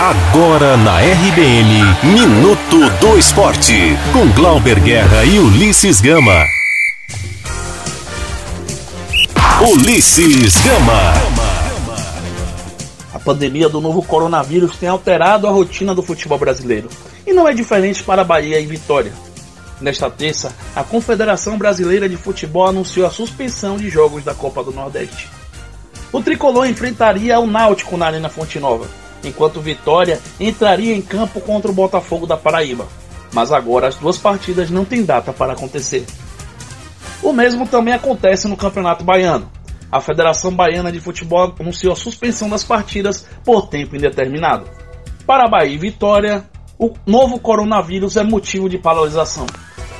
Agora na RBN, Minuto do Esporte, com Glauber Guerra e Ulisses Gama. Ulisses Gama. A pandemia do novo coronavírus tem alterado a rotina do futebol brasileiro. E não é diferente para Bahia e Vitória. Nesta terça, a Confederação Brasileira de Futebol anunciou a suspensão de jogos da Copa do Nordeste. O tricolor enfrentaria o Náutico na Arena Fonte Nova, enquanto Vitória entraria em campo contra o Botafogo da Paraíba. Mas agora as duas partidas não têm data para acontecer. O mesmo também acontece no Campeonato Baiano. A Federação Baiana de Futebol anunciou a suspensão das partidas por tempo indeterminado. Para Bahia e Vitória, o novo coronavírus é motivo de paralisação.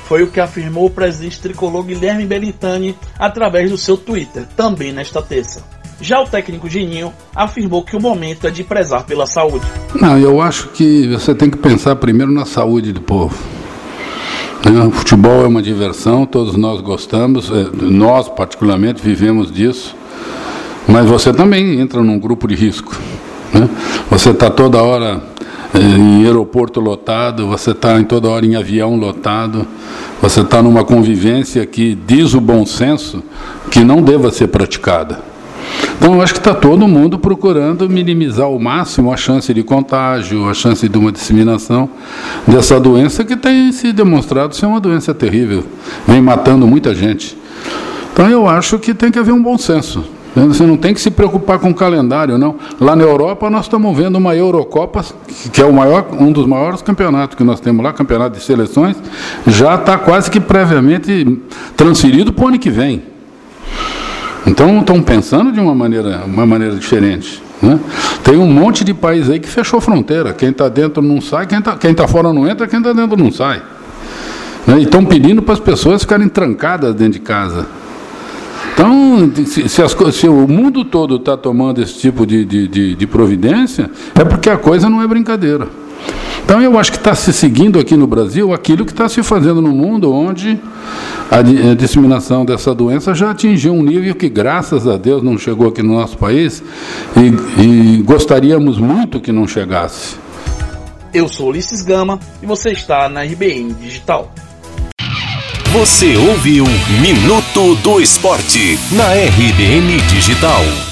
Foi o que afirmou o presidente tricolor Guilherme Belintani através do seu Twitter, também nesta terça. Já o técnico Geninho afirmou que o momento é de prezar pela saúde. Não, eu acho que você tem que pensar primeiro na saúde do povo. Né? O futebol é uma diversão, todos nós gostamos, é, nós particularmente vivemos disso, mas você também entra num grupo de risco. Né? Você está toda hora é, em aeroporto lotado, você está em toda hora em avião lotado, você está numa convivência que diz o bom senso que não deva ser praticada. Então, eu acho que está todo mundo procurando minimizar ao máximo a chance de contágio, a chance de uma disseminação dessa doença que tem se demonstrado ser uma doença terrível, vem matando muita gente. Então, eu acho que tem que haver um bom senso. Você não tem que se preocupar com o calendário, não. Lá na Europa nós estamos vendo uma Eurocopa, que é o maior, um dos maiores campeonatos que nós temos lá, campeonato de seleções, já está quase que previamente transferido para o ano que vem. Então estão pensando de uma maneira, uma maneira diferente. Né? Tem um monte de país aí que fechou fronteira. Quem está dentro não sai, quem está quem tá fora não entra, quem está dentro não sai. Né? E estão pedindo para as pessoas ficarem trancadas dentro de casa. Então, se, se, as, se o mundo todo está tomando esse tipo de, de, de, de providência, é porque a coisa não é brincadeira. Então eu acho que está se seguindo aqui no Brasil aquilo que está se fazendo no mundo, onde a, disseminação dessa doença já atingiu um nível que, graças a Deus, não chegou aqui no nosso país e, e gostaríamos muito que não chegasse. Eu sou Ulisses Gama e você está na RBN Digital. Você ouviu Minuto do Esporte na RBN Digital.